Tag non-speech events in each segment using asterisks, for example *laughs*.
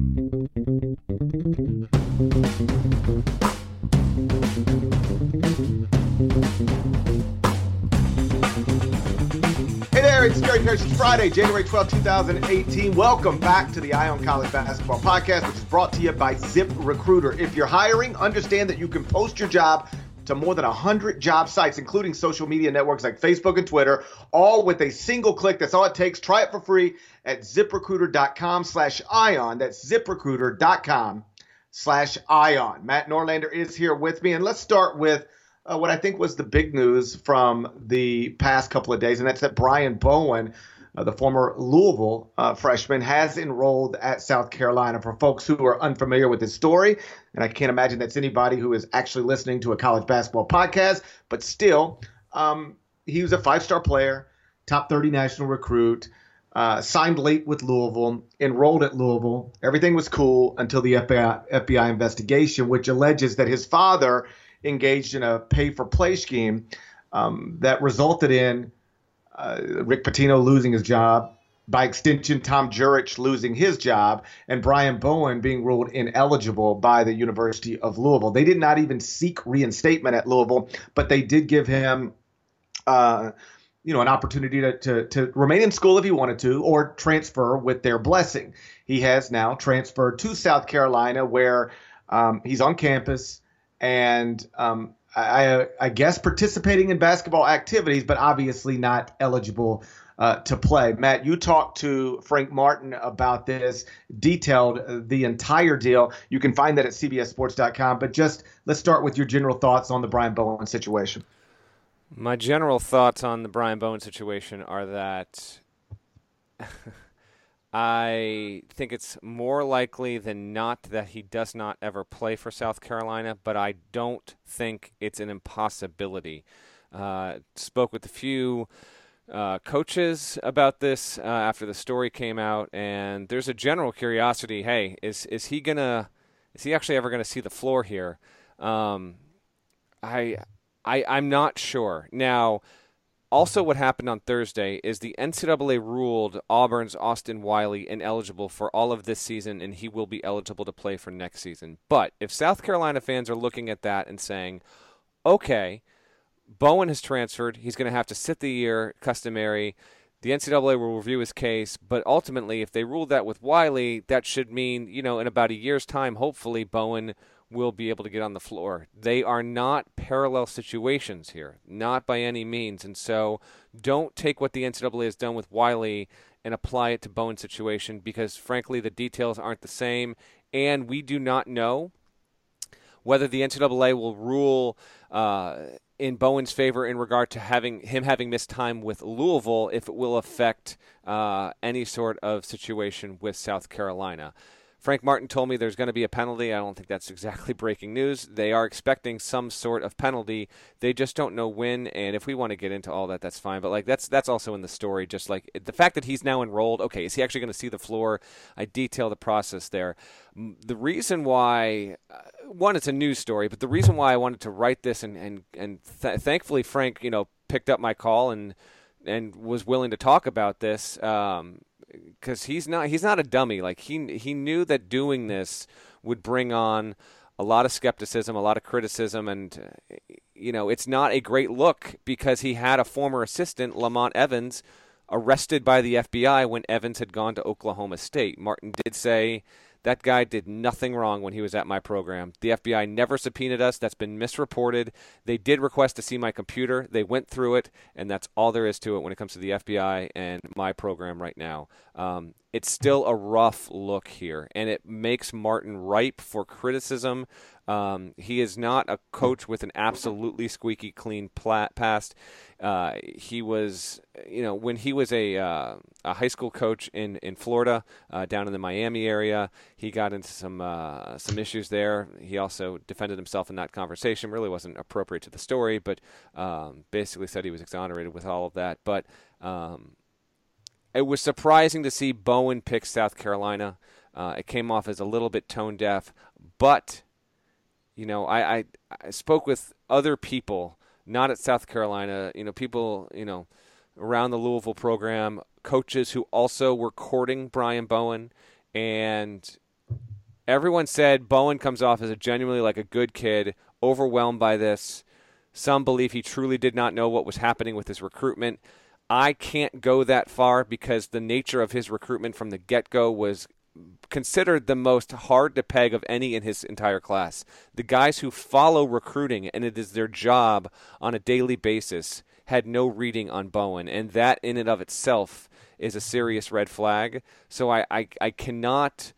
Hey there, it's Gary Parrish. It's Friday, January 12, 2018. Welcome back to the Eye on College Basketball Podcast, which is brought to you by Zip Recruiter. If you're hiring, understand that you can post your job to more than 100 job sites, including social media networks like Facebook and Twitter, all with a single click. That's all it takes. Try it for free at ziprecruiter.com slash ion. That's ziprecruiter.com slash ion. Matt Norlander is here with me, and let's start with – uh, what I think was the big news from the past couple of days, and that's that Brian Bowen, uh, the former Louisville uh, freshman, has enrolled at South Carolina. For folks who are unfamiliar with his story, and I can't imagine that's anybody who is actually listening to a college basketball podcast, but still, um, he was a five star player, top 30 national recruit. Uh, signed late with Louisville, enrolled at Louisville. Everything was cool until the FBI, FBI investigation, which alleges that his father engaged in a pay for play scheme um, that resulted in uh, Rick Pitino losing his job, by extension, Tom Jurich losing his job, and Brian Bowen being ruled ineligible by the University of Louisville. They did not even seek reinstatement at Louisville, but they did give him. Uh, you know, an opportunity to, to, to remain in school if he wanted to or transfer with their blessing. He has now transferred to South Carolina where um, he's on campus and um, I, I, guess participating in basketball activities, but obviously not eligible uh, to play. Matt, you talked to Frank Martin about this, detailed the entire deal. You can find that at CBSSports.com. But just let's start with your general thoughts on the Brian Bowen situation. My general thoughts on the Brian Bowen situation are that. *laughs* I think it's more likely than not that he does not ever play for South Carolina, but I don't think it's an impossibility. Uh, spoke with a few uh, coaches about this uh, after the story came out, and there's a general curiosity. Hey, is is he gonna? Is he actually ever gonna see the floor here? Um, I, I, I'm not sure now. Also, what happened on Thursday is the NCAA ruled Auburn's Austin Wiley ineligible for all of this season, and he will be eligible to play for next season. But if South Carolina fans are looking at that and saying, okay, Bowen has transferred, he's going to have to sit the year customary. The NCAA will review his case, but ultimately, if they rule that with Wiley, that should mean, you know, in about a year's time, hopefully, Bowen will be able to get on the floor. They are not parallel situations here, not by any means. And so don't take what the NCAA has done with Wiley and apply it to Bowen's situation because, frankly, the details aren't the same. And we do not know whether the NCAA will rule uh, in Bowen's favor in regard to having him having missed time with Louisville if it will affect uh, any sort of situation with South Carolina. Frank Martin told me there's going to be a penalty. I don't think that's exactly breaking news. They are expecting some sort of penalty. They just don't know when. And if we want to get into all that, that's fine. But like that's that's also in the story. Just like the fact that he's now enrolled. Okay, is he actually going to see the floor? I detail the process there. The reason why, uh, one, it's a news story, but the reason why I wanted to write this and and and th- thankfully Frank, you know, picked up my call and and was willing to talk about this. Um, because he's not he's not a dummy. Like he he knew that doing this would bring on a lot of skepticism, a lot of criticism, and eh, you know it's not a great look because he had a former assistant, Lamont Evans, arrested by the FBI when Evans had gone to Oklahoma State. Martin did say that guy did nothing wrong when he was at my program. The FBI never subpoenaed us. That's been misreported. They did request to see my computer. They went through it, and that's all there is to it when it comes to the FBI and my program right now. Um, it's still a rough look here, and it makes Martin ripe for criticism. Um, he is not a coach with an absolutely squeaky clean past. Uh, he was, you know, when he was a, uh, a high school coach in in Florida, uh, down in the Miami area, he got into some uh, some issues there. He also defended himself in that conversation. Really wasn't appropriate to the story, but um, basically said he was exonerated with all of that. But um, it was surprising to see Bowen pick South Carolina. Uh, it came off as a little bit tone deaf, but you know, I, I, I spoke with other people, not at South Carolina. You know, people, you know, around the Louisville program, coaches who also were courting Brian Bowen, and everyone said Bowen comes off as a genuinely like a good kid, overwhelmed by this. Some believe he truly did not know what was happening with his recruitment. I can't go that far because the nature of his recruitment from the get go was considered the most hard to peg of any in his entire class. The guys who follow recruiting and it is their job on a daily basis had no reading on Bowen, and that in and of itself is a serious red flag. So I, I, I cannot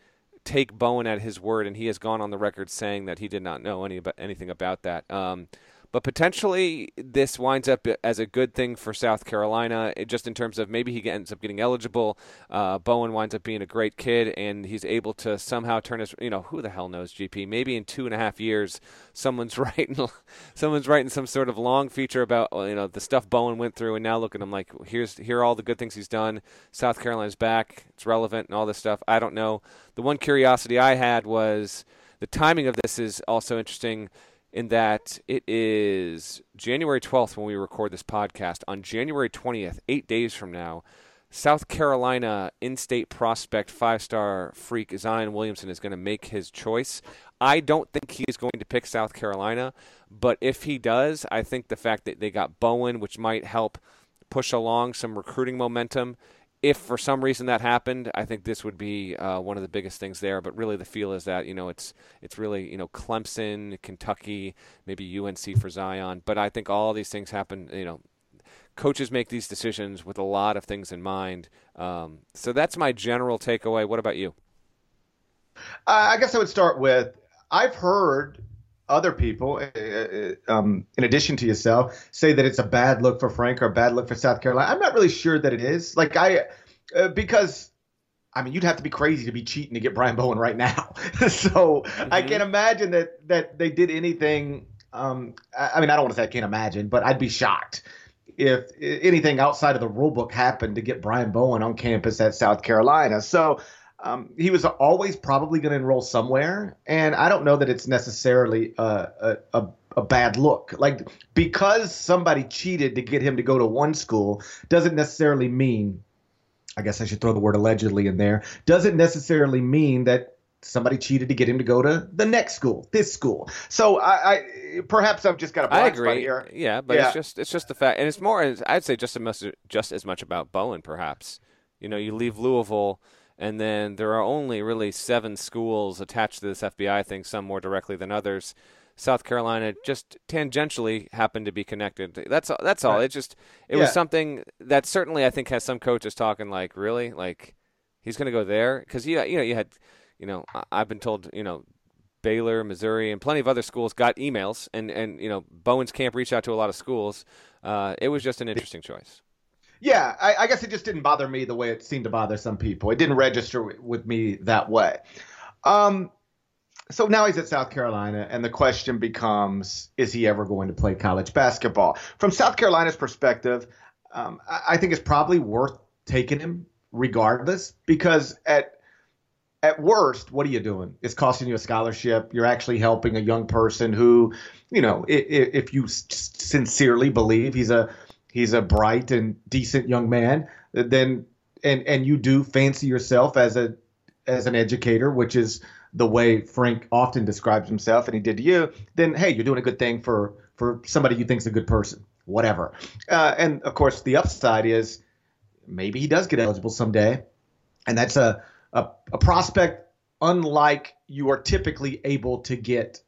take Bowen at his word, and he has gone on the record saying that he did not know any about, anything about that. Um, but potentially, this winds up as a good thing for South Carolina, just in terms of maybe he ends up getting eligible. Uh, Bowen winds up being a great kid, and he's able to somehow turn his. You know, who the hell knows? GP. Maybe in two and a half years, someone's *laughs* writing, someone's writing some sort of long feature about you know the stuff Bowen went through, and now look at him like here's here are all the good things he's done. South Carolina's back. It's relevant and all this stuff. I don't know. The one curiosity I had was the timing of this is also interesting in that it is January 12th when we record this podcast. On January 20th, eight days from now, South Carolina in state prospect five star freak Zion Williamson is going to make his choice. I don't think he is going to pick South Carolina, but if he does, I think the fact that they got Bowen, which might help push along some recruiting momentum, if for some reason that happened, I think this would be uh, one of the biggest things there. But really, the feel is that you know it's it's really you know Clemson, Kentucky, maybe UNC for Zion. But I think all these things happen. You know, coaches make these decisions with a lot of things in mind. Um, so that's my general takeaway. What about you? I guess I would start with I've heard other people, uh, uh, um, in addition to yourself, say that it's a bad look for Frank or a bad look for South Carolina. I'm not really sure that it is. Like I, uh, because I mean, you'd have to be crazy to be cheating to get Brian Bowen right now. *laughs* so mm-hmm. I can't imagine that that they did anything. Um, I, I mean, I don't want to say I can't imagine, but I'd be shocked if anything outside of the rule book happened to get Brian Bowen on campus at South Carolina. So um, he was always probably going to enroll somewhere, and I don't know that it's necessarily a, a, a, bad look. Like because somebody cheated to get him to go to one school doesn't necessarily mean. I guess I should throw the word allegedly in there. Doesn't necessarily mean that somebody cheated to get him to go to the next school, this school. So I, I perhaps I've just got a blind I agree. here. Yeah, but yeah. it's just it's just the fact, and it's more. I'd say just as much, just as much about Bowen, perhaps. You know, you leave Louisville and then there are only really seven schools attached to this FBI thing, some more directly than others. South Carolina just tangentially happened to be connected. That's all. that's all. Right. It just it yeah. was something that certainly I think has some coaches talking like, really, like he's going to go there because you you know you had you know I've been told you know Baylor, Missouri, and plenty of other schools got emails, and and you know Bowen's camp reached out to a lot of schools. Uh, it was just an interesting choice. Yeah, I, I, guess it just didn't bother me the way it seemed to bother some people. It didn't register with me that way. Um, so now he's at South Carolina, and the question becomes: Is he ever going to play college basketball? From South Carolina's perspective, um, I, I think it's probably worth taking him regardless, because at at worst, what are you doing? It's costing you a scholarship. You're actually helping a young person who, you know, if, if you sincerely believe he's a he's a bright and decent young man, then and and you do fancy yourself as a as an educator, which is the way Frank often describes himself, and he did to you, then hey, you're doing a good thing for for somebody you think's a good person, whatever. Uh, and of course, the upside is maybe he does get eligible someday, and that's a a, a prospect unlike you are typically able to get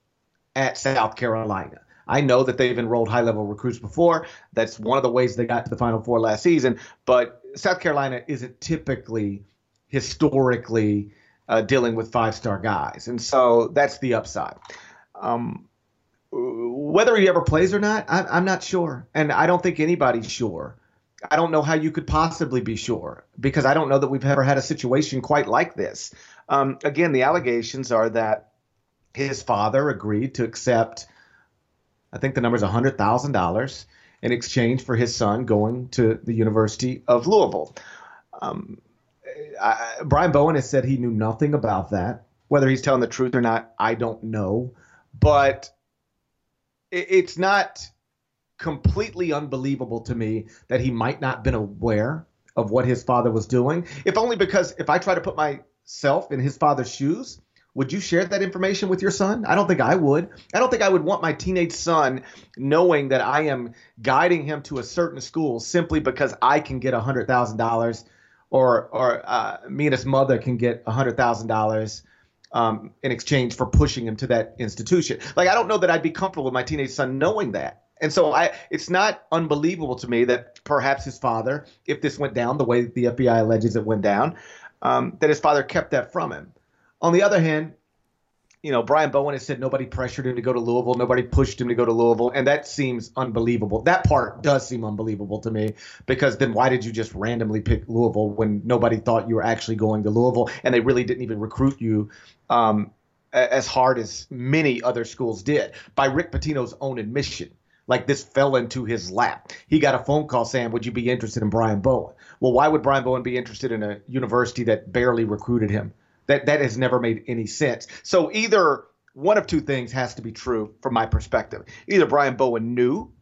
at South Carolina. I know that they've enrolled high level recruits before. That's one of the ways they got to the Final Four last season. But South Carolina isn't typically, historically, uh, dealing with five star guys. And so that's the upside. Um, whether he ever plays or not, I, am not sure. And I don't think anybody's sure. I don't know how you could possibly be sure because I don't know that we've ever had a situation quite like this. Um, again, the allegations are that his father agreed to accept I think the number is $100,000 in exchange for his son going to the University of Louisville. Um, I, Brian Bowen has said he knew nothing about that. Whether he's telling the truth or not, I don't know. But it, it's not completely unbelievable to me that he might not been aware of what his father was doing. If only because if I try to put myself in his father's shoes, Would you share that information with your son? I don't think I would. I don't think I would want my teenage son knowing that I am guiding him to a certain school simply because I can get $100,000 or or uh, me and his mother can get $100,000 um, in exchange for pushing him to that institution. Like I don't know that I'd be comfortable with my teenage son knowing that. And so I, it's not unbelievable to me that perhaps his father, if this went down the way the FBI alleges it went down, um, that his father kept that from him. On the other hand, you know, Brian Bowen has said nobody pressured him to go to Louisville, nobody pushed him to go to Louisville, and that seems unbelievable. That part does seem unbelievable to me because then why did you just randomly pick Louisville when nobody thought you were actually going to Louisville and they really didn't even recruit you um, as hard as many other schools did by Rick Pitino's own admission? Like this fell into his lap. He got a phone call saying, "Would you be interested in Brian Bowen?" Well, why would Brian Bowen be interested in a university that barely recruited him? That that has never made any sense. So either one of two things has to be true from my perspective. Either Brian Bowen knew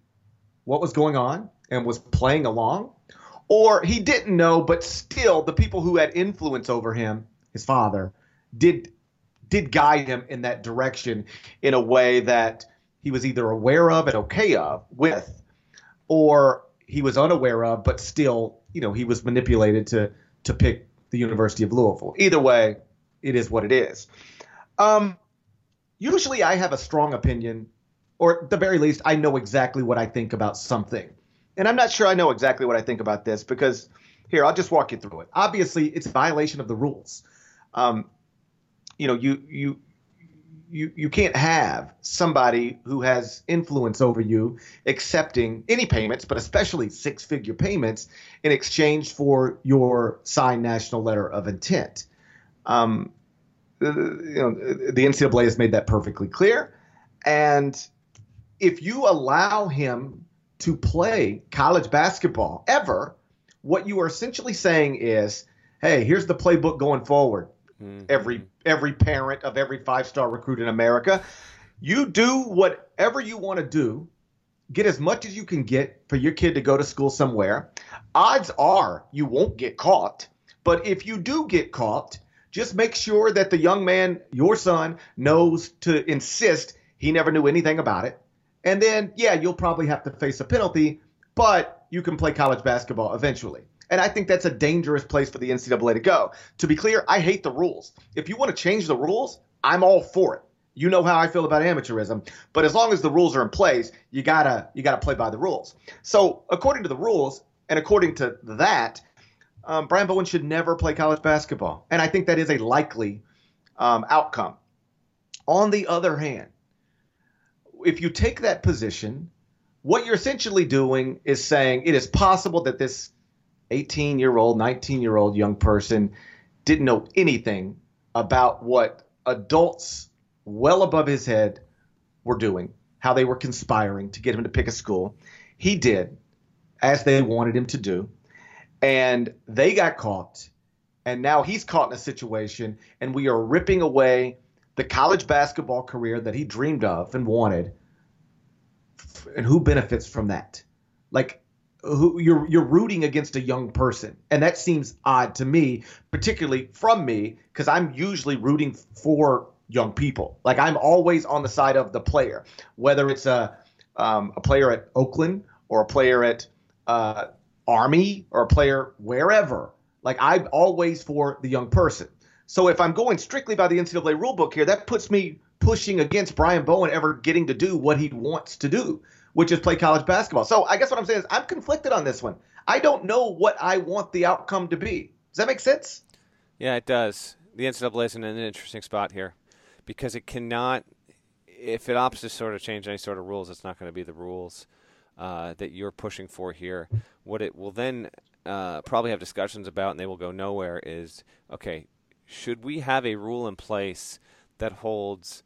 what was going on and was playing along, or he didn't know, but still the people who had influence over him, his father, did did guide him in that direction in a way that he was either aware of and okay of with, or he was unaware of, but still, you know, he was manipulated to to pick the University of Louisville. Either way, it is what it is. Um, usually, I have a strong opinion, or at the very least, I know exactly what I think about something. And I'm not sure I know exactly what I think about this because here, I'll just walk you through it. Obviously, it's a violation of the rules. Um, you know, you you you you can't have somebody who has influence over you accepting any payments, but especially six figure payments in exchange for your signed national letter of intent. Um, you know, the NCAA has made that perfectly clear, and if you allow him to play college basketball ever, what you are essentially saying is, hey, here's the playbook going forward mm-hmm. every every parent of every five star recruit in America. You do whatever you want to do, get as much as you can get for your kid to go to school somewhere. Odds are you won't get caught, but if you do get caught, just make sure that the young man, your son, knows to insist he never knew anything about it. And then, yeah, you'll probably have to face a penalty, but you can play college basketball eventually. And I think that's a dangerous place for the NCAA to go. To be clear, I hate the rules. If you want to change the rules, I'm all for it. You know how I feel about amateurism, but as long as the rules are in place, you gotta you gotta play by the rules. So according to the rules, and according to that, um, Brian Bowen should never play college basketball, and I think that is a likely um, outcome. On the other hand, if you take that position, what you're essentially doing is saying it is possible that this 18 year old, 19 year old young person didn't know anything about what adults well above his head were doing, how they were conspiring to get him to pick a school. He did as they wanted him to do. And they got caught. And now he's caught in a situation, and we are ripping away the college basketball career that he dreamed of and wanted. And who benefits from that? Like, who you're you're rooting against a young person and that seems odd to me particularly from me because i'm usually rooting for young people like i'm always on the side of the player whether it's a um, a player at oakland or a player at uh, army or a player wherever like i'm always for the young person so if i'm going strictly by the ncaa rulebook here that puts me pushing against brian bowen ever getting to do what he wants to do which is play college basketball. So I guess what I'm saying is I'm conflicted on this one. I don't know what I want the outcome to be. Does that make sense? Yeah, it does. The NCAA is in an interesting spot here because it cannot, if it opts to sort of change any sort of rules, it's not going to be the rules uh, that you're pushing for here. What it will then uh, probably have discussions about, and they will go nowhere, is okay, should we have a rule in place that holds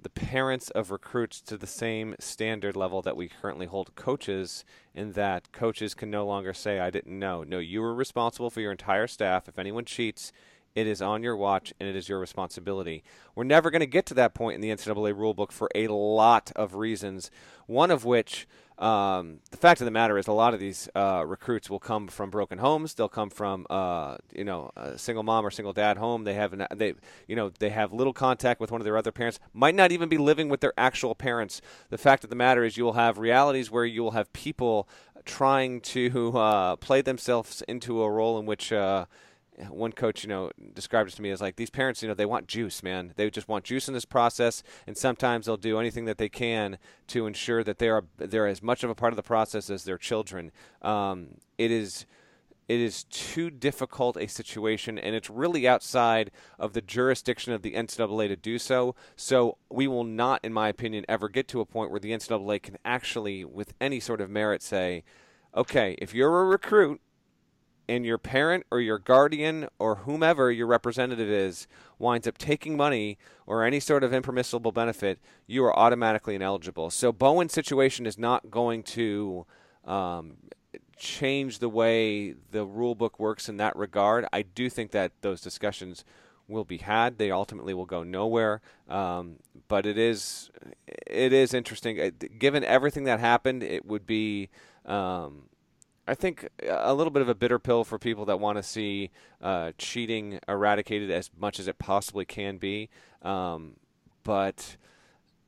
the parents of recruits to the same standard level that we currently hold coaches in that coaches can no longer say I didn't know. No, you were responsible for your entire staff. If anyone cheats, It is on your watch and it is your responsibility. We're never going to get to that point in the NCAA rulebook for a lot of reasons, one of which um, the fact of the matter is, a lot of these uh, recruits will come from broken homes. They'll come from, uh, you know, a single mom or single dad home. They have, an, they, you know, they have little contact with one of their other parents. Might not even be living with their actual parents. The fact of the matter is, you will have realities where you will have people trying to uh, play themselves into a role in which uh, one coach, you know, described it to me as like these parents, you know, they want juice, man. They just want juice in this process, and sometimes they'll do anything that they can to ensure that they are they're as much of a part of the process as their children. Um, it is it is too difficult a situation, and it's really outside of the jurisdiction of the NCAA to do so. So we will not, in my opinion, ever get to a point where the NCAA can actually, with any sort of merit, say, okay, if you're a recruit and your parent or your guardian or whomever your representative is winds up taking money or any sort of impermissible benefit, you are automatically ineligible. So Bowen's situation is not going to um, change the way the rule book works in that regard. I do think that those discussions will be had. They ultimately will go nowhere. Um, but it is it is interesting. Uh, given everything that happened, it would be. Um, I think a little bit of a bitter pill for people that want to see uh, cheating eradicated as much as it possibly can be. Um, but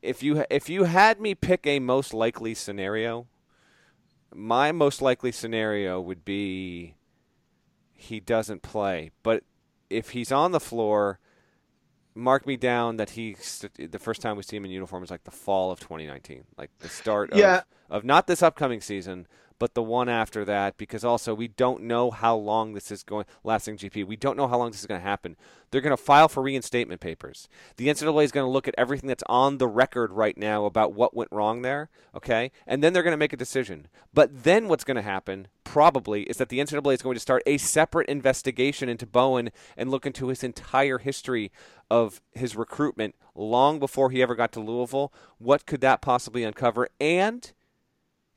if you if you had me pick a most likely scenario, my most likely scenario would be he doesn't play. But if he's on the floor, mark me down that he the first time we see him in uniform is like the fall of 2019, like the start yeah. of, of not this upcoming season, but the one after that, because also we don't know how long this is going lasting GP. We don't know how long this is going to happen. They're going to file for reinstatement papers. The NCAA is going to look at everything that's on the record right now about what went wrong there, okay? And then they're going to make a decision. But then what's going to happen, probably, is that the NCAA is going to start a separate investigation into Bowen and look into his entire history of his recruitment long before he ever got to Louisville. What could that possibly uncover? And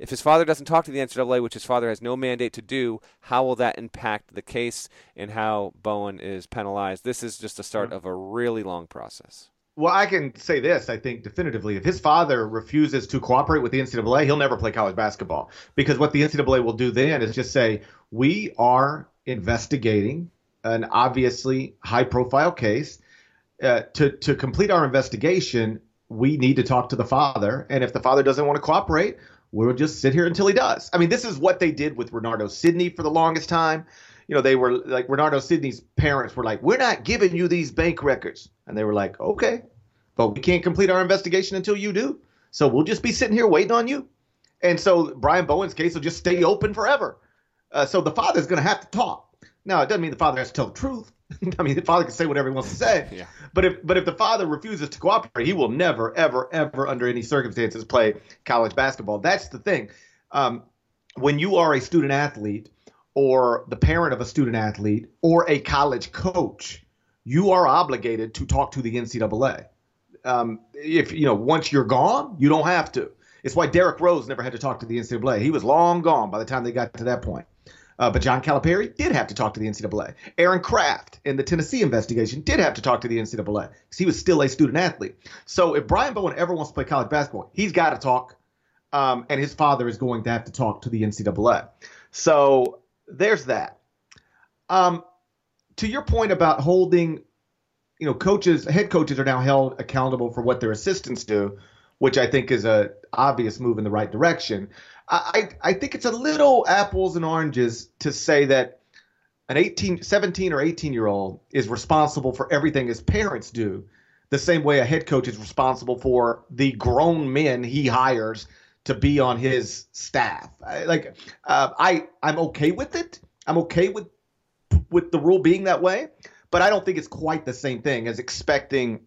if his father doesn't talk to the NCAA, which his father has no mandate to do, how will that impact the case and how Bowen is penalized? This is just the start mm-hmm. of a really long process. Well, I can say this, I think definitively. If his father refuses to cooperate with the NCAA, he'll never play college basketball. Because what the NCAA will do then is just say, we are investigating an obviously high profile case. Uh, to, to complete our investigation, we need to talk to the father. And if the father doesn't want to cooperate, we'll just sit here until he does. I mean, this is what they did with Renardo Sidney for the longest time. You know, they were like Renardo Sidney's parents were like, "We're not giving you these bank records," and they were like, "Okay, but we can't complete our investigation until you do. So we'll just be sitting here waiting on you." And so Brian Bowen's case will just stay open forever. Uh, so the father's going to have to talk. Now, it doesn't mean the father has to tell the truth. *laughs* I mean, the father can say whatever he wants to say. yeah. But if but if the father refuses to cooperate, he will never, ever, ever, under any circumstances, play college basketball. That's the thing. Um, when you are a student athlete, or the parent of a student athlete, or a college coach, you are obligated to talk to the NCAA. Um, if you know once you're gone, you don't have to. It's why Derrick Rose never had to talk to the NCAA. He was long gone by the time they got to that point. Uh, but John Calipari did have to talk to the NCAA. Aaron Craft in the Tennessee investigation did have to talk to the NCAA because he was still a student athlete. So if Brian Bowen ever wants to play college basketball, he's got to talk, um, and his father is going to have to talk to the NCAA. So there's that. Um, to your point about holding, you know, coaches, head coaches are now held accountable for what their assistants do, which I think is a obvious move in the right direction. I, I think it's a little apples and oranges to say that an 18, 17 or 18 year old is responsible for everything his parents do, the same way a head coach is responsible for the grown men he hires to be on his staff. I, like, uh, I I'm okay with it. I'm okay with with the rule being that way, but I don't think it's quite the same thing as expecting.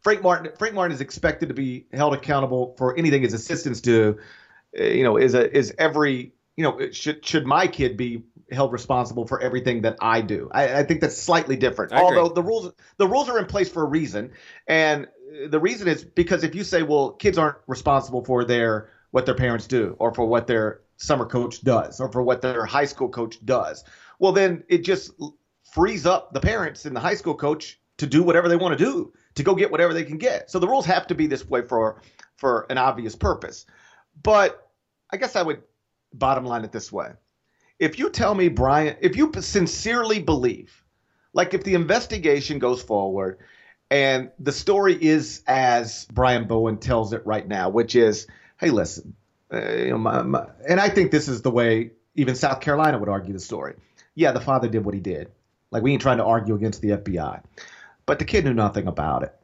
Frank Martin. Frank Martin is expected to be held accountable for anything his assistants do Uh, you know, is a is every you know should should my kid be held responsible for everything that I do? I, I think that's slightly different. Although the rules the rules are in place for a reason, and the reason is because if you say, well, kids aren't responsible for their what their parents do or for what their summer coach does or for what their high school coach does, well, then it just frees up the parents and the high school coach to do whatever they want to do, to go get whatever they can get. So the rules have to be this way for for an obvious purpose. But I guess I would bottom line it this way. If you tell me Brian, if you sincerely believe, like if the investigation goes forward and the story is as Brian Bowen tells it right now, which is, hey, listen, uh, you know, my, my, and I think this is the way even South Carolina would argue the story. Yeah, the father did what he did. Like we ain't trying to argue against the FBI, but the kid knew nothing about it.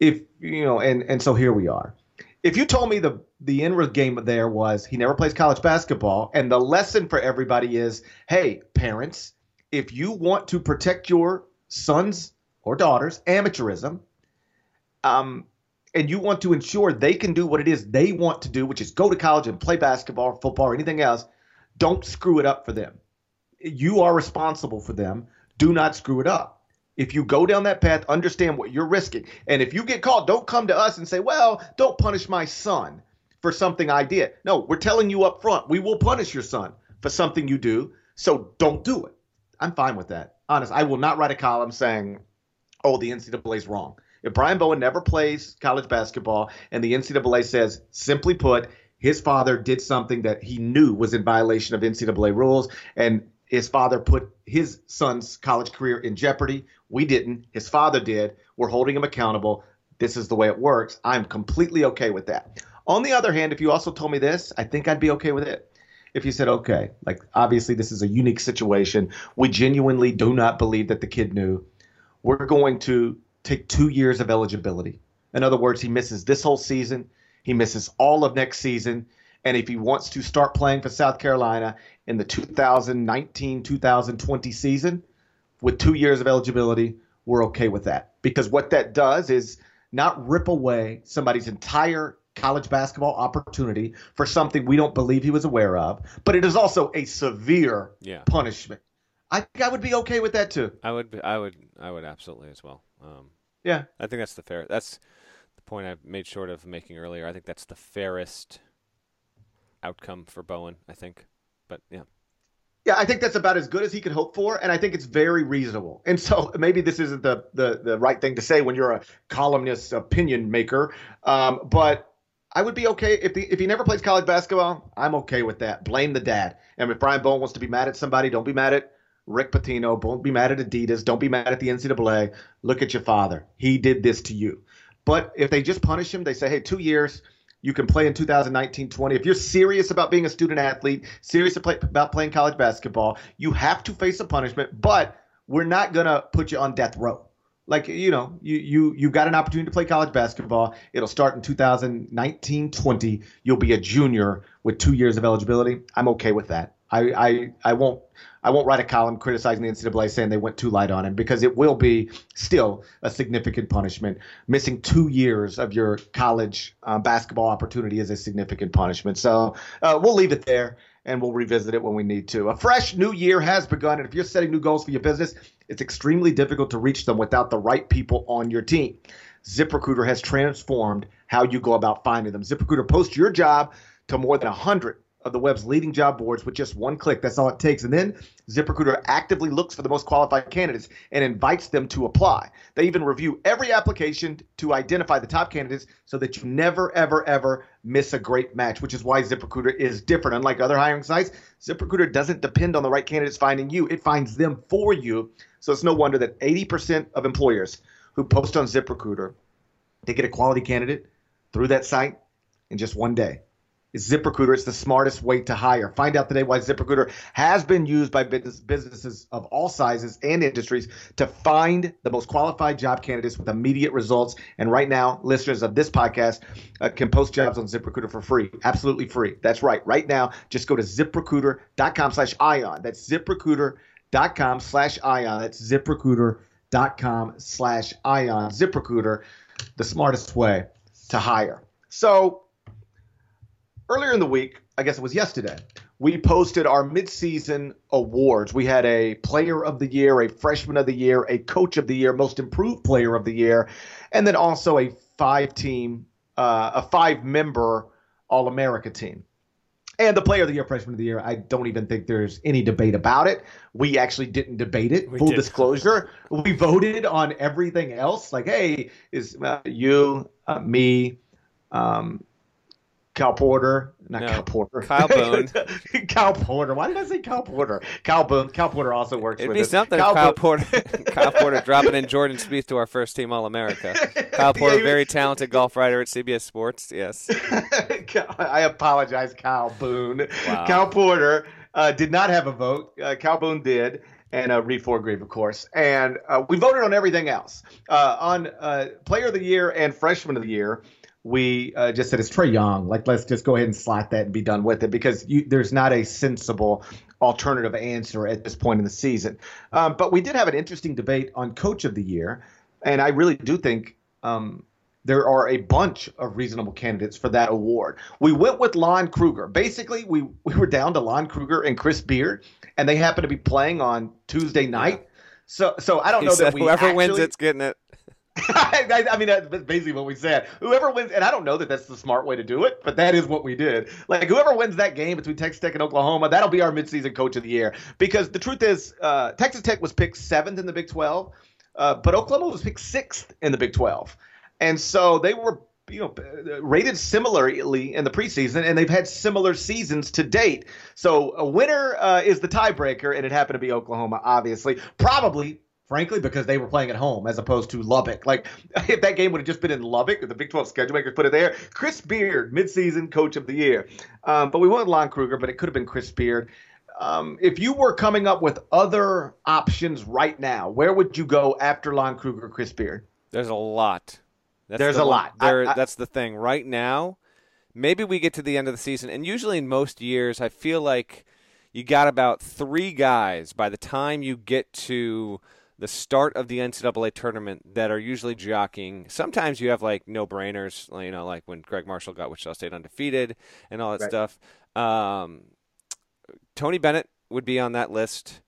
If you know, and and so here we are. If you told me the the end game there was he never plays college basketball, and the lesson for everybody is, hey, parents, if you want to protect your sons or daughters amateurism, um, and you want to ensure they can do what it is they want to do, which is go to college and play basketball or football or anything else, don't screw it up for them. You are responsible for them. Do not screw it up. If you go down that path, understand what you're risking. And if you get caught, don't come to us and say, well, don't punish my son for something I did. No, we're telling you up front, we will punish your son for something you do. So don't do it. I'm fine with that. Honest, I will not write a column saying, oh, the NCAA is wrong. If Brian Bowen never plays college basketball and the NCAA says, simply put, his father did something that he knew was in violation of NCAA rules, and his father put his son's college career in jeopardy. We didn't. His father did. We're holding him accountable. This is the way it works. I'm completely okay with that. On the other hand, if you also told me this, I think I'd be okay with it. If you said, okay, like obviously this is a unique situation. We genuinely do not believe that the kid knew. We're going to take two years of eligibility. In other words, he misses this whole season. He misses all of next season. And if he wants to start playing for South Carolina in the 2019 2020 season with two years of eligibility, we're okay with that. Because what that does is not rip away somebody's entire college basketball opportunity for something we don't believe he was aware of, but it is also a severe yeah. punishment. I think I would be okay with that too. I would, I would, I would absolutely as well. Um, yeah, I think that's the fair. That's the point I made short of making earlier. I think that's the fairest outcome for Bowen. I think, but yeah. Yeah, I think that's about as good as he could hope for, and I think it's very reasonable. And so maybe this isn't the the, the right thing to say when you're a columnist opinion maker, um, but I would be okay if the, if he never plays college basketball. I'm okay with that. Blame the dad. And if Brian Bowen wants to be mad at somebody, don't be mad at Rick Pitino. Don't be mad at Adidas. Don't be mad at the NCAA. Look at your father. He did this to you. But if they just punish him, they say, hey, two years, you can play in 2019 20. If you're serious about being a student athlete, serious about playing college basketball, you have to face a punishment, but we're not going to put you on death row. Like, you know, you, you, you've got an opportunity to play college basketball. It'll start in 2019 20. You'll be a junior with two years of eligibility. I'm okay with that. I, I, I won't I won't write a column criticizing the NCAA saying they went too light on him because it will be still a significant punishment. Missing two years of your college uh, basketball opportunity is a significant punishment. So uh, we'll leave it there and we'll revisit it when we need to. A fresh new year has begun, and if you're setting new goals for your business, it's extremely difficult to reach them without the right people on your team. ZipRecruiter has transformed how you go about finding them. ZipRecruiter posts your job to more than 100 of the web's leading job boards with just one click. That's all it takes. And then ZipRecruiter actively looks for the most qualified candidates and invites them to apply. They even review every application to identify the top candidates so that you never, ever, ever miss a great match, which is why ZipRecruiter is different. Unlike other hiring sites, ZipRecruiter doesn't depend on the right candidates finding you, it finds them for you. So it's no wonder that 80% of employers who post on ZipRecruiter, they get a quality candidate through that site in just one day ZipRecruiter. It's the smartest way to hire. Find out today why ZipRecruiter has been used by business, businesses of all sizes and industries to find the most qualified job candidates with immediate results. And right now, listeners of this podcast uh, can post jobs on ZipRecruiter for free, absolutely free. That's right. Right now, just go to ZipRecruiter.com slash ion. That's ZipRecruiter.com slash ion. That's ZipRecruiter.com slash ion. ZipRecruiter, the smartest way to hire. So earlier in the week, I guess it was yesterday, we posted our midseason awards. We had a player of the year, a freshman of the year, a coach of the year, most improved player of the year, and then also a five team, uh, a five member All America team. And the player of the year, freshman of the year, I don't even think there's any debate about it. We actually didn't debate it. We Full did. disclosure, we voted on everything else. Like, hey, is uh, you, uh, me, um, Cal Porter, not no, Cal Porter. Kyle Boone. *laughs* Cal Porter. Why did I say Cal Porter? Cal Boone. Cal Porter also works It'd with be us. something Cal, Kyle Porter. *laughs* *laughs* Kyle Porter dropping in Jordan Spieth to our first team All America. Kyle Porter, yeah, very talented golf writer at CBS Sports. Yes. I apologize, Cal Boone. Wow. Cal Porter uh, did not have a vote. Uh, Cal Boone did and uh, Reid of course. And uh, we voted on everything else. Uh, on uh, Player of the Year and Freshman of the Year, we uh, just said it's Trae Young. Like, let's just go ahead and slot that and be done with it because you, there's not a sensible alternative answer at this point in the season. Um, but we did have an interesting debate on Coach of the Year, and I really do think um, there are a bunch of reasonable candidates for that award. We went with Lon Kruger. Basically, we we were down to Lon Kruger and Chris Beard, and they happened to be playing on Tuesday night. So, so I don't he know that we whoever actually, wins it's getting it. *laughs* I, I, mean, that's basically what we said. Whoever wins, and I don't know that that's the smart way to do it, but that is what we did. Like, whoever wins that game between Texas Tech and Oklahoma, that'll be our midseason coach of the year. Because the truth is, uh, Texas Tech was picked seventh in the Big 12, uh, but Oklahoma was picked sixth in the Big 12. And so they were you know rated similarly in the preseason and they've had similar seasons to date so a winner uh, is the tiebreaker and it happened to be oklahoma obviously probably frankly, because they were playing at home as opposed to Lubbock. Like, *laughs* if that game would have just been in Lubbock, the Big 12 schedule makers put it there. Chris Beard, midseason coach of the year. Um, but we wanted Lon Kruger, but it could have been Chris Beard. Um, if you were coming up with other options right now, where would you go after Lon Kruger, Chris Beard? There's a lot. That's There's the a lot. There, I, I, that's the thing. Right now, maybe we get to the end of the season, and usually in most years, I feel like you got about three guys by the time you get to – the start of the NCAA tournament that are usually jockeying. Sometimes you have like no brainers, you know, like when Gregg Marshall got Wichita State undefeated and all that right. stuff. Um, Tony Bennett would be on that list.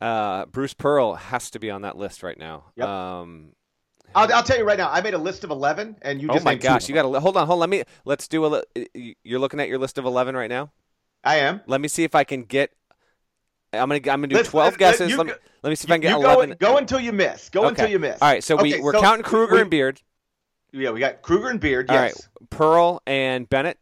Uh, Bruce Pearl has to be on that list right now. Yep. Um, I'll, I'll, tell you right now. I made a list of eleven, and you. Just oh my gosh! You got to hold on. Hold. On, let me. Let's do a. You're looking at your list of eleven right now. I am. Let me see if I can get I'm gonna I'm gonna do let's, 12 guesses. Let, let, me, let me see if I can get 11. Go, go, until you miss. Go okay. until you miss. All right, so okay, we we're so counting Kruger we, and Beard. Yeah, we got Kruger and Beard. Yes. All right, Pearl and Bennett.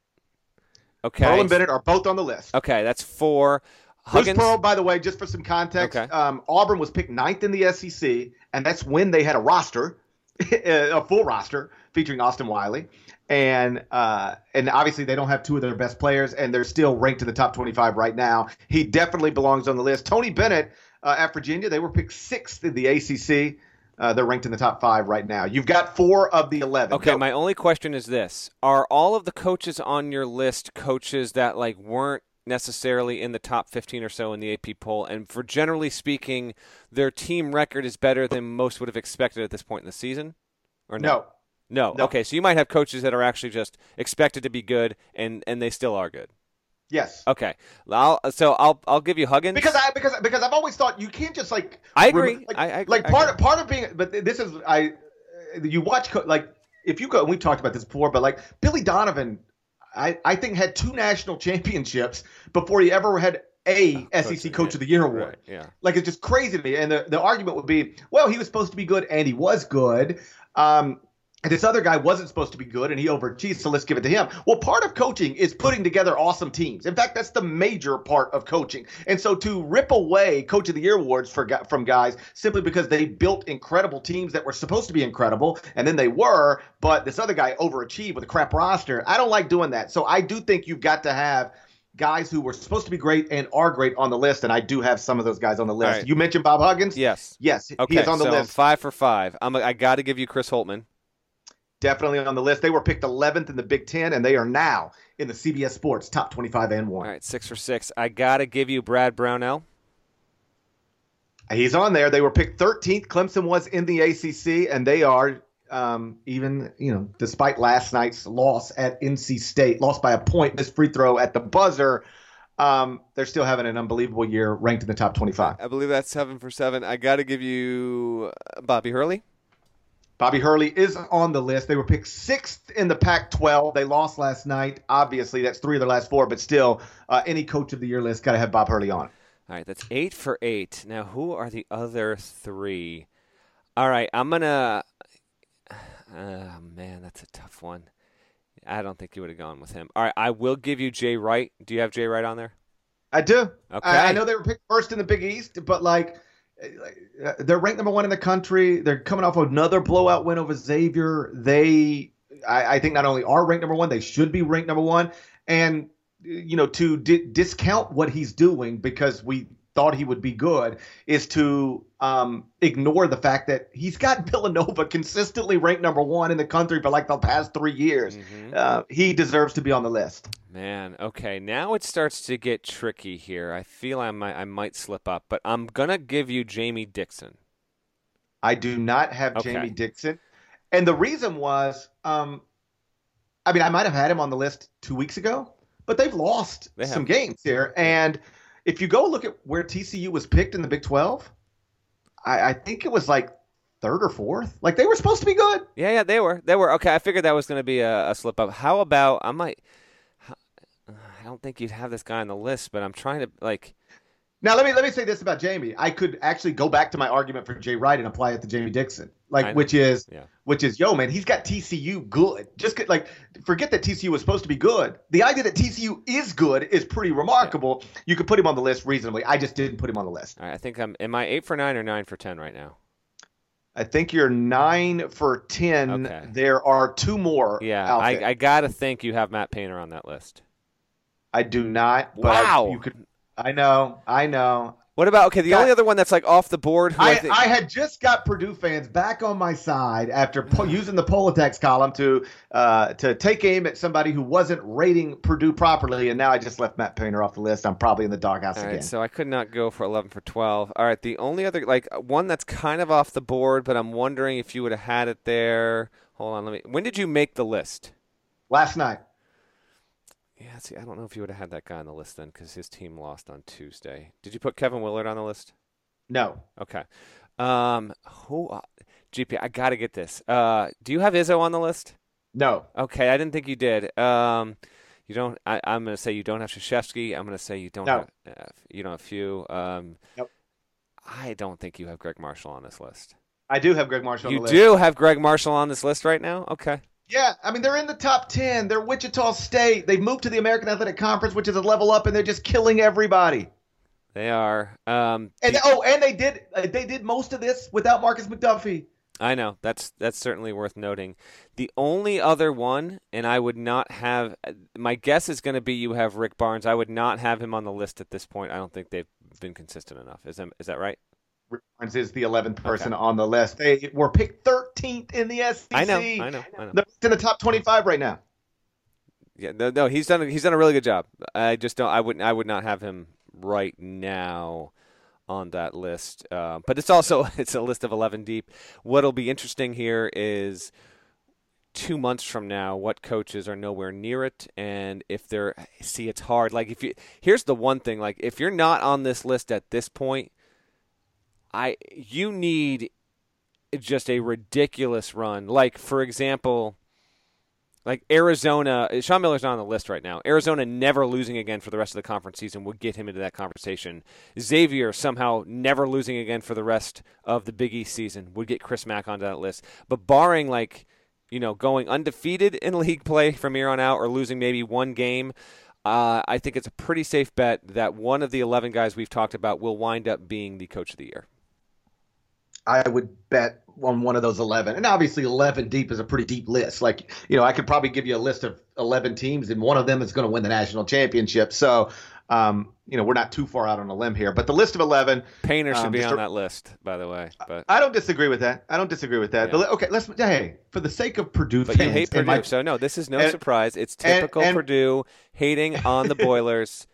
Okay. Pearl and Bennett are both on the list. Okay, that's four. Huggins. Bruce Pearl, by the way, just for some context, okay. um, Auburn was picked ninth in the SEC, and that's when they had a roster, *laughs* a full roster featuring Austin Wiley and uh, and obviously they don't have two of their best players, and they're still ranked in the top 25 right now. He definitely belongs on the list. Tony Bennett uh, at Virginia, they were picked sixth in the ACC. Uh, they're ranked in the top five right now. You've got four of the 11. Okay, Go. my only question is this: Are all of the coaches on your list coaches that like weren't necessarily in the top 15 or so in the AP poll. And for generally speaking, their team record is better than most would have expected at this point in the season? Or no? No. No. no. Okay, so you might have coaches that are actually just expected to be good, and and they still are good. Yes. Okay. I'll, so I'll I'll give you Huggins because I because because I've always thought you can't just like I agree. like, I, I, like part I part of being but this is I you watch like if you go we've talked about this before but like Billy Donovan I I think had two national championships before he ever had a SEC Coach of the Year award. Right, yeah. Like it's just crazy to me. And the, the argument would be, well, he was supposed to be good and he was good. Um, this other guy wasn't supposed to be good and he overachieved, so let's give it to him. Well, part of coaching is putting together awesome teams. In fact, that's the major part of coaching. And so to rip away Coach of the Year awards for, from guys simply because they built incredible teams that were supposed to be incredible, and then they were, but this other guy overachieved with a crap roster, I don't like doing that. So I do think you've got to have guys who were supposed to be great and are great on the list, and I do have some of those guys on the definitely on the list. They were picked 11th in the Big Ten, and they are now in the CBS Sports top 25 and one. All right, six for six. I got to give you Brad Brownell. He's on there. They were picked 13th. Clemson was in the ACC, and they are um, even, you know, despite last night's loss at NC State, lost by a point, missed free throw at the buzzer. Um, they're still having an unbelievable year, ranked in the top 25. I believe that's seven for seven. I got to give you Bobby Hurley. Bobby Hurley is on the list. They were picked sixth in the Pac 12. They lost last night. Obviously, that's three of their last four, but still, uh, any coach of the year list got to have Bob Hurley on. All right, that's eight for eight. Now, who are the other three? All right, I'm going to. Oh, man, that's a tough one. I don't think you would have gone with him. All right, I will give you Jay Wright. Do you have Jay Wright on there? I do. Okay. I, I know they were picked first in the Big East, but like they're ranked number one in the country. They're coming off another blowout win over Xavier. They, I, I, think, not only are ranked number one, they should be ranked number one. And you know, to di- discount what he's doing because we thought he would be good is to um, ignore the fact that he's got *laughs* Villanova consistently ranked number one in the country for like the past three years. Mm-hmm. Uh, he deserves to be on the list. Man, okay, now it starts to get tricky here. I feel I might I might slip up, but I'm gonna give you Jamie Dixon. I do not have okay. Jamie Dixon, and the reason was, um, I mean, I might have had him on the list two weeks ago, but they've lost they some games here, and if you go look at where TCU was picked in the Big 12, I, I think it was like third or fourth. Like they were supposed to be good. Yeah, yeah, they were. They were. Okay, I figured that was going to be a, a, slip up. How about I might? I don't think you'd have this guy on the list, but I'm trying to like. Now let me let me say this about Jamie. I could actually go back to my argument for Jay Wright and apply it to Jamie Dixon, like which is yeah. which is yo man, he's got TCU good. Just get, like forget that TCU was supposed to be good. The idea that TCU is good is pretty remarkable. Yeah. You could put him on the list reasonably. I just didn't put him on the list. I think I'm. Am I eight for nine or nine for ten right now? I think you're nine for ten. Okay. There are two more. Yeah, I, I, gotta think you have Matt Painter on that list. I do not. wow. You could. I know. I know. What about okay? The only other one that's like off the board. I, I, think... I, had just got Purdue fans back on my side after po- using the Politex column to uh, to take aim at somebody who wasn't rating Purdue properly, and now I just left Matt Painter off the list. I'm probably in the doghouse All again. Right, so I could not go for 11 for 12. All right, the only other like one that's kind of off the board, but I'm wondering if you would have had it there. Hold on, let me. When did you make the list? Last night. Yeah, see, I don't know if you would have had that guy on the list then because his team lost on Tuesday. Did you put Kevin Willard on the list? No. Okay. Um, who? Uh, GP, I got to get this. Uh, do you have Izzo on the list? No. Okay, I didn't think you did. Um, you don't. I, am going to say you don't have Krzyzewski. I'm going to say you don't. No. Have, uh, you don't have few. Um, nope. I don't think you have Gregg Marshall on this list. I do have Gregg Marshall. You do have Gregg Marshall on this list right now. Okay. Yeah, I mean they're in the top ten. They're Wichita State. They've moved to the American Athletic Conference, which is a level up, and they're just killing everybody. They are. Um, and oh, and they did uh, they did most of this without Markis McDuffie. I know that's that's certainly worth noting. The only other one, and I would not have. My guess is going to be you have Rick Barnes. I would not have him on the list at this point. I don't think they've been consistent enough. Is that, is that right? Barnes is the 11th person okay. on the list. They were picked 13th in the SEC. I know, I know, I know. They're in the top 25 right now. Yeah, no, no, he's done. A, he's done a really good job. I just don't. I wouldn't. I would not have him right now on that list. Uh, but it's also *laughs* it's a list of 11 deep. What'll be interesting here is two months from now what coaches are nowhere near it and if they're see it's hard like if you here's the one thing like if you're not on this list at this point I you need just a ridiculous run. Like for example, like Arizona, Sean Miller's not on the list right now. Arizona never losing again for the rest of the conference season would get him into that conversation. Xavier somehow never losing again for the rest of the Big East season would get Chris Mack onto that list. But barring like, you know, going undefeated in *laughs* league play from here on out or losing maybe one game, uh, I think it's a pretty safe bet that one of the 11 guys we've talked about will wind up being the coach of the year. I would bet on one of those 11. And obviously 11 deep is a pretty deep list. Like, you know, I could probably give you a list of 11 teams and one of them is going to win the national championship. So, um, you know, we're not too far out on a limb here, but the list of 11. Painter should um, be on a, that list, by the way. But I don't disagree with that. I don't disagree with that. Yeah. The, okay, let's, hey, for the sake of Purdue but fans, you hate Purdue, my, so no, this is no and, surprise. It's typical and, and, Purdue hating on the Boilers.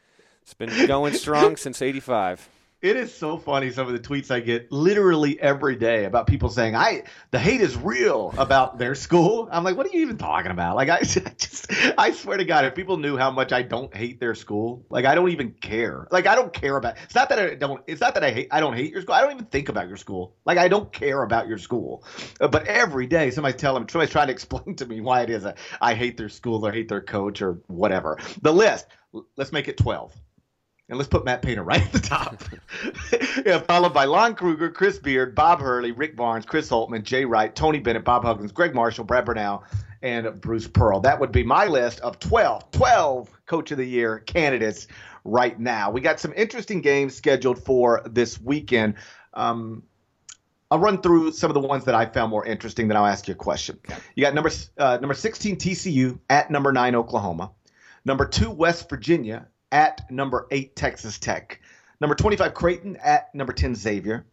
it's been going strong *laughs* since 85. It is so funny some of the tweets I get literally every day about people saying I the hate is real about their school. I'm like, what are you even talking about? Like I, I *laughs* just I swear to God, if people knew how much I don't hate their school, like I don't even care. Like I don't care about. It's not that I don't. It's not that I hate. I don't hate your school. I don't even think about your school. Like I don't care about your school. Uh, but every day somebody's telling, somebody's trying to *laughs* explain to me why it is I hate their school or hate their coach or whatever. The list. Let's make it twelve. And let's put Matt Painter right at the top. *laughs* yeah, followed by Lon Kruger, Chris Beard, Bob Hurley, Rick Barnes, Chris Holtmann, Jay Wright, Tony Bennett, Bob Huggins, Gregg Marshall, Brad Brownell, and Bruce Pearl. That would be my list of 12, 12 Coach of the Year candidates right now. We got some interesting games scheduled for this weekend. Um, I'll run through some of the ones that I found more interesting. Then I'll ask you a question. You got number uh, number 16 TCU at number nine Oklahoma, number two West Virginia at number eight, Texas Tech. Number 25, Creighton at number 10, Xavier.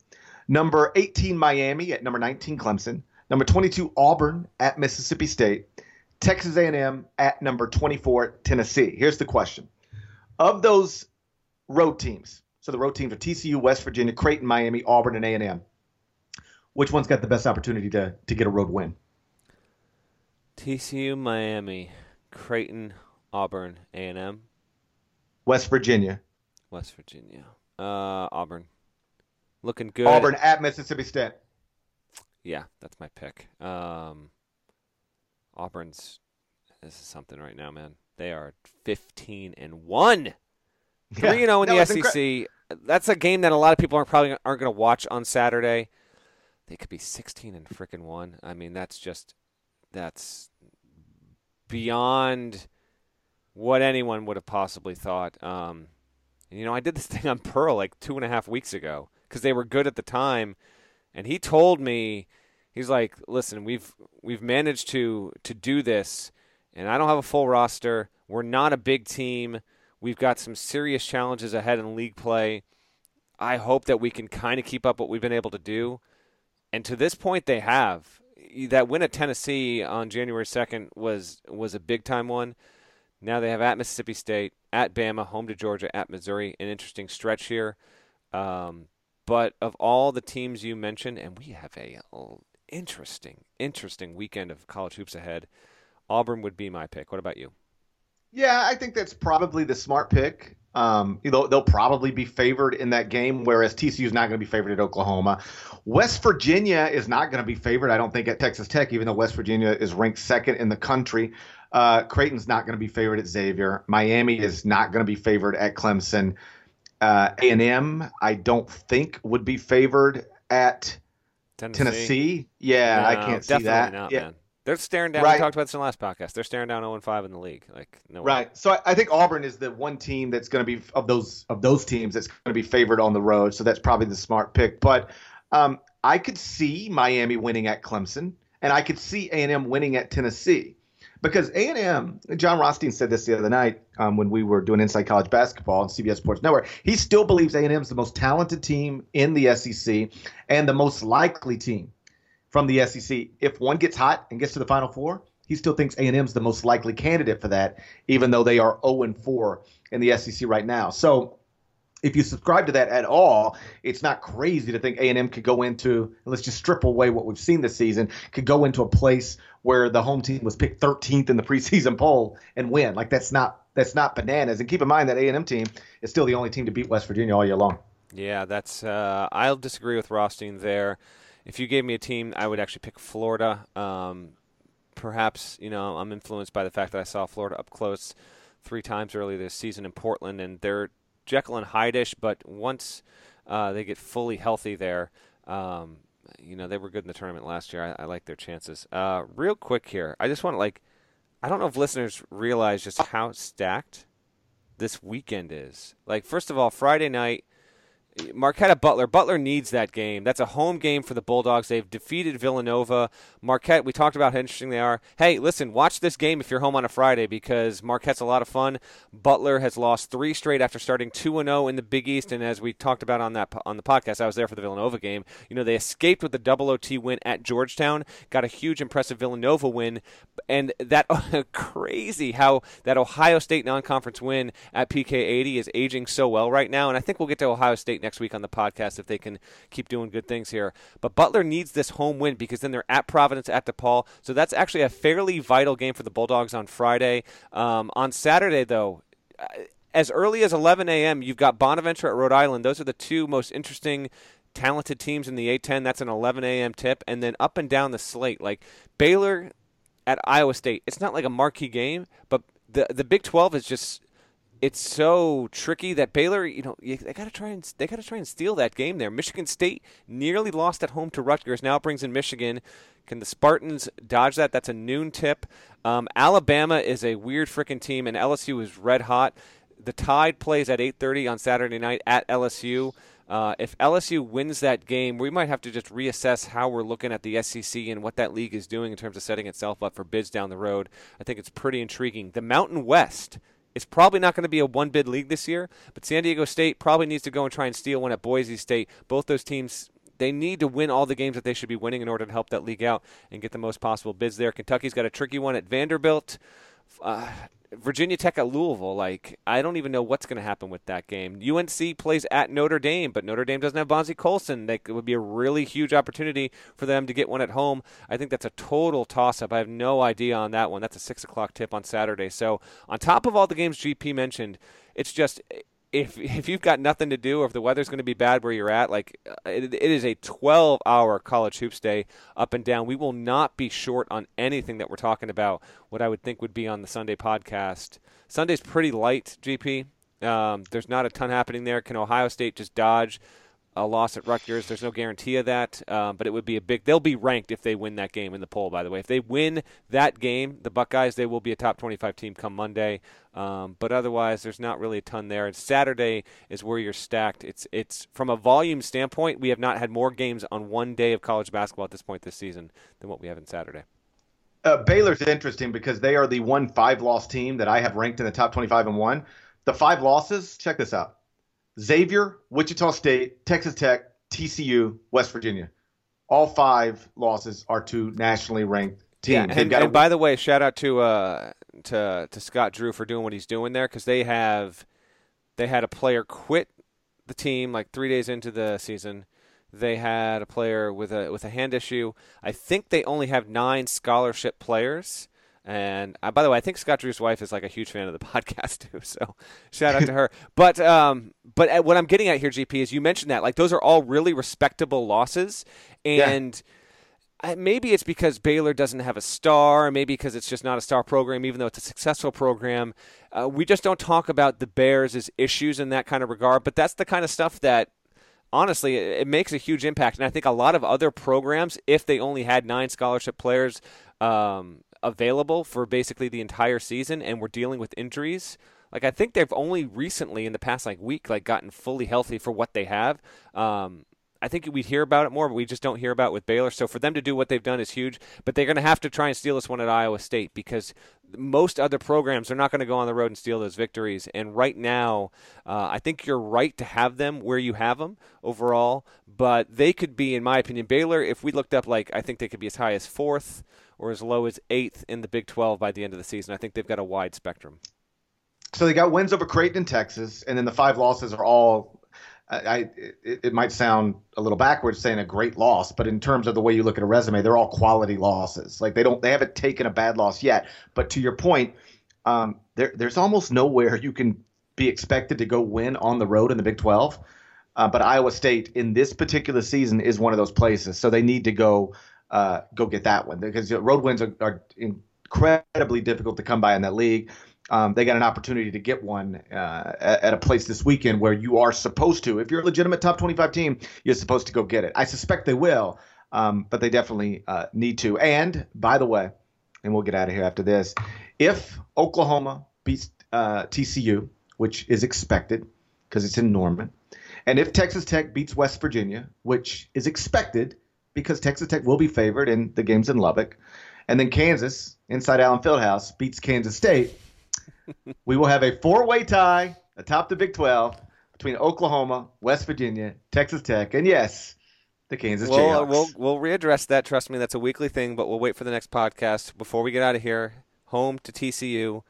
Number 18, Miami at number 19, Clemson. Number 22, Auburn at Mississippi State. Texas A&M at number 24, Tennessee. Here's the question. Of those road teams, so the road teams are TCU, West Virginia, Creighton, Miami, Auburn, and A&M. Which one's got the best opportunity to, to get a road win? TCU, Miami, Creighton, Auburn, A&M. West Virginia. West Virginia. Uh, Auburn. Looking good. Auburn at Mississippi State. Yeah, that's my pick. Um, Auburn's this is something right now, man. They are 15 and 1. 3 and 0 in No, the SEC. incre- That's a game that a lot of people are probably aren't going to watch on Saturday. They could be 16 and freaking 1. I mean, that's just that's beyond what anyone would have possibly thought. Um, you know, I did this *laughs* thing on Pearl like two and a half weeks ago because they were good at the time, and he told me he's like, "Listen, we've we've managed to to do this, and I don't have a full roster. We're not a big team. We've got some serious challenges ahead in league play. I hope that we can kind of keep up what we've been able to do." And to this point, they have. That win at Tennessee on January second was was a big time one. Now they have at Mississippi State, at Bama, home to Georgia, at Missouri. An interesting stretch here. Um, but of all the teams you mentioned, and we have a oh, interesting, interesting weekend of college hoops ahead. Auburn would be my pick. What about you? Yeah, I think that's probably the smart pick. Um, they'll probably be favored in that game, whereas TCU is not going to be favored at Oklahoma. West Virginia is not going to be favored, I don't think, at Texas Tech, even though West Virginia is ranked second in the country. Uh, Creighton's not going to be favored at Xavier. Miami is not going to be favored at Clemson. Uh, A&M, I don't think would be favored at Tennessee. Tennessee. Yeah, No, I can't see that. Not, yeah. man. They're staring down. Right. We talked about this in the last podcast. They're staring down 0 5 in the league. Like no way. Right. So I, I think Auburn is the one team that's going to be of those of those teams that's going to be favored on the road. So that's probably the smart pick. But um, I could see Miami winning at Clemson, and I could see A and M winning at Tennessee, because A and M. Jon Rothstein said this the other night um, when we were doing Inside College Basketball on CBS Sports Network. He still believes A and M is the most talented team in the SEC and the most likely team from the SEC. If one gets hot and gets to the Final Four, he still thinks A&M is the most likely candidate for that, even though they are 0 and 4 in the SEC right now. So if you subscribe to that at all, it's not crazy to think A&M could go into. Let's just strip away what we've seen this season. Could go into a place where the home team was picked 13th in the preseason *laughs* poll and win. Like that's not that's not bananas. And keep in mind that A&M team is still the only team to beat West Virginia all year long. Yeah, that's. Uh, I'll disagree with Rothstein there. If you gave me a team, I would actually pick Florida. Um, perhaps you know I'm influenced by the fact that I saw Florida up close three times early this season in Portland, and they're Jekyll and Hyde-ish. But once uh, they get fully healthy, there, um, you know they were good in the tournament last year. I, I like their chances. Uh, real quick here, I just want to like, I don't know if listeners realize just how stacked this weekend is. Like, first of all, Friday night. Marquette Butler. Butler needs that game. That's a home game for the Bulldogs. They've defeated Villanova. Marquette, we talked about how interesting they are. Hey, listen, watch this game if you're home on a Friday because Marquette's a lot of fun. Butler has lost three straight after starting 2 0 in the Big East. And as we talked about on that on the podcast, I was there for the Villanova game. You know, they escaped with a double OT win at Georgetown, got a huge, impressive Villanova win. And that *laughs* crazy how that Ohio State non conference win at PK 80 is aging so well right now. And I think we'll get to Ohio State next week on the podcast if they can keep doing good things here. But Butler needs this home win because then they're at Providence, at DePaul. So that's actually a fairly vital game for the Bulldogs on Friday. Um, on Saturday, though, uh, as early as 11 a.m., you've got Bonaventure at Rhode Island. Those are the two most interesting talented teams in the A10. That's an 11 a.m. tip, and then up and down the slate, like Baylor at Iowa State. It's not like a marquee game, but the the Big 12 is just it's so tricky that Baylor, you know, they got to try and they got to try and steal that game there. Michigan State nearly lost at home to Rutgers. Now brings in Michigan. Can the Spartans dodge that? That's a noon tip. Um, Alabama is a weird freaking team, and LSU is red hot. The Tide plays at 8:30 on Saturday night at LSU. Uh, if LSU wins that game, we might have to just reassess how we're looking at the SEC and what that league is doing in terms of setting itself up for bids down the road. I think it's pretty intriguing. The Mountain West it's probably not going to be a one bid league this year, but San Diego State probably needs to go and try and steal one at Boise State. Both those teams they need to win all the games that they should be winning in order to help that league out and get the most possible bids there. Kentucky's got a tricky one at Vanderbilt. Uh, Virginia Tech at Louisville, like I don't even know what's going to happen with that game. UNC plays at Notre Dame, but Notre Dame doesn't have Bonzie Colson. Like, it would be a really huge opportunity for them to get one at home. I think that's a total toss-up. I have no idea on that one. That's a six o'clock tip on Saturday. So on top of all the games GP mentioned, it's just if if you've got nothing to do or if the weather's going to be bad where you're at, like uh, it, it is a 12 hour college hoops day up and down. We will not be short on anything that we're talking about. What I would think would be on the Sunday podcast. Sunday's pretty light, GP. Um, there's not a ton happening there. Can Ohio State just dodge a loss at Rutgers. There's no guarantee of that, um, but it would be a big. They'll be ranked if they win that game in the poll. By the way, if they win that game, the Buckeyes, they will be a top 25 team come Monday. Um, but otherwise, there's not really a ton there. And Saturday is where you're stacked. It's it's from a volume standpoint, we have not had more games on one day of college basketball at this point this season than what we have in Saturday. Uh, Baylor's interesting because they are the one five loss team that I have ranked in the top 25 and one. The five losses, check this out Xavier, Wichita State, Texas Tech, TCU, West Virginia. All five losses are to nationally ranked teams. Yeah, and, and by the way, shout out to uh, to to Scott Drew for doing what he's doing there because they have they had a player quit the team like three days into the season. They had a player with a with a hand issue. I think they only have nine scholarship players. And uh, by the way, I think Scott Drew's wife is like a huge fan of the *laughs* podcast too. So shout out to her. *laughs* But um, but uh, what I'm getting at here, GP, is you mentioned that like those are all really respectable losses, and. Yeah. Maybe it's because Baylor doesn't have a star, maybe because it's just not a star program, even though it's a successful program. Uh, we just don't talk about the Bears as issues in that kind of regard, but that's the kind of stuff that honestly, it, makes a huge impact. And I think a lot of other programs, if they only had nine scholarship players, um, available for basically the entire season and we're dealing with injuries. Like I think they've only recently in the past like week like gotten fully healthy for what they have. Um, I think we'd hear about it more, but we just don't hear about it with Baylor. So for them to do what they've done is huge. But they're going to have to try and steal this one at Iowa State because most other programs are not going to go on the road and steal those victories. And right now, uh, I think you're right to have them where you have them overall. But they could be, in my opinion, Baylor. If we looked up, like I think they could be as high as fourth or as low as eighth in the Big 12 by the end of the season. I think they've got a wide spectrum. So they got wins over Creighton Texas, and then the five losses are all. I, it, it, might sound a little backwards saying a great loss, but in terms of the way you look at a resume, they're all quality losses. Like they don't, they haven't taken a bad loss yet. But to your point, um, there, there's almost nowhere you can be expected to go win on the road in the Big 12. Uh, but Iowa State in this particular season is one of those places, so they need to go uh, go get that one because road wins are, are, incredibly difficult to come by in that league. Um, they got an opportunity to get one uh, at, a place this weekend where you are supposed to. If you're a legitimate top 25 team, you're supposed to go get it. I suspect they will, um, but they definitely uh, need to. And by the way, and we'll get out of here after this, if Oklahoma beats uh, TCU, which is expected because it's in Norman, and if Texas Tech beats West Virginia, which is expected because Texas Tech will be favored in the games in Lubbock. And then Kansas, inside Allen Fieldhouse, beats Kansas State. We will have a four way tie atop the Big 12 between Oklahoma, West Virginia, Texas Tech, and yes, the Kansas we'll, uh, Jayhawks. We'll, we'll readdress that. Trust me, that's a weekly thing, but we'll wait for the next podcast. Before we get out of here, home to TCU,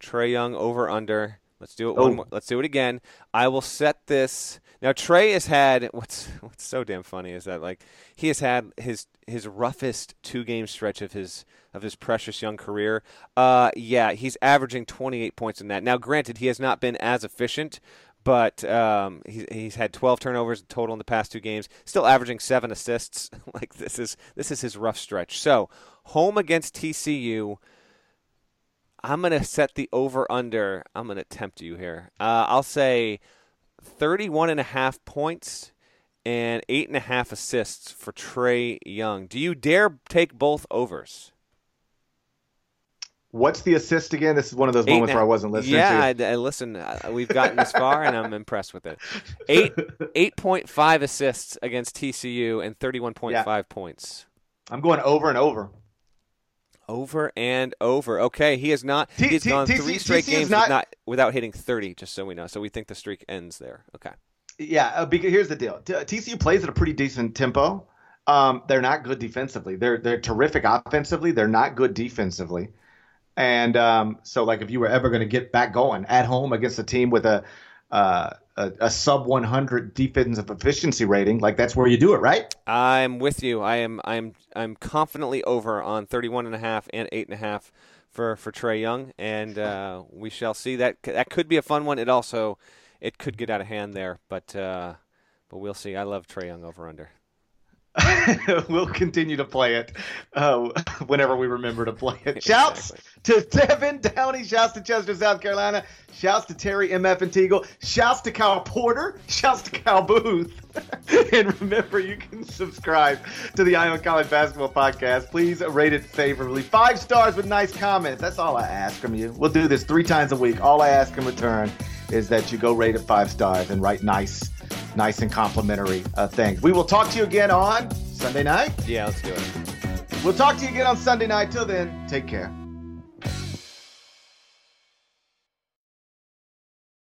Trae Young over under Let's do it. Oh. One Oh. more. Let's do it again. I will set this. Now Trae has had what's what's so damn funny is that like he has had his his roughest two game stretch of his of his precious young career. Uh, yeah, he's averaging 28 points in that. Now, granted, he has not been as efficient, but um, he's he's had 12 turnovers total in the past two games. Still averaging seven assists. *laughs* like this is this is his rough stretch. So home against TCU. I'm to set the over under. I'm to tempt you here. Uh, I'll say 31 and a half points and eight and a half assists for Trae Young. Do you dare take both overs? What's the assist again? This is one of those Eight moments where I wasn't listening yeah, to. I, I listen. Uh, we've gotten this far, and I'm impressed with it. *laughs* Eight, eight point five assists against TCU and thirty-one point five points. I'm going over and over. Over and over. Okay, he has not. T- he's T- gone TC three straight games not- with not, without hitting thirty. Just so we know. So we think the streak ends there. Okay. Yeah, uh, because here's the deal. T- TCU plays at a pretty decent tempo. Um, they're not good defensively. They're they're terrific offensively. They're not good defensively. And um, so, like, if you were ever going to get back going at home against a team with a uh, a, a sub 100 defensive efficiency rating, like that's where you do it, right? I'm with you. I am. I'm. I'm confidently over on 31 and a half and eight and a half for for Trae Young, and uh, we shall see. That that could be a fun one. It also, it could get out of hand there, but uh, but we'll see. I love Trae Young over under. *laughs* we'll continue to play it uh, *laughs* whenever we remember to play it. *laughs* Shouts to Devin Downey. Shouts to Chester, South Carolina. Shouts to Terry MF and Teagle. Shouts to Kyle Porter. Shouts to Kyle Boone. and remember, you can subscribe to the Eye on College Basketball Podcast. Please rate it favorably. Five stars with nice comments. That's all I ask from you. We'll do this three times a week. All I ask in return is that you go rate it five stars and write nice, nice and complimentary uh, things. We will talk to you again on Sunday night. Yeah, let's do it. We'll talk to you again on Sunday night. Till then, take care.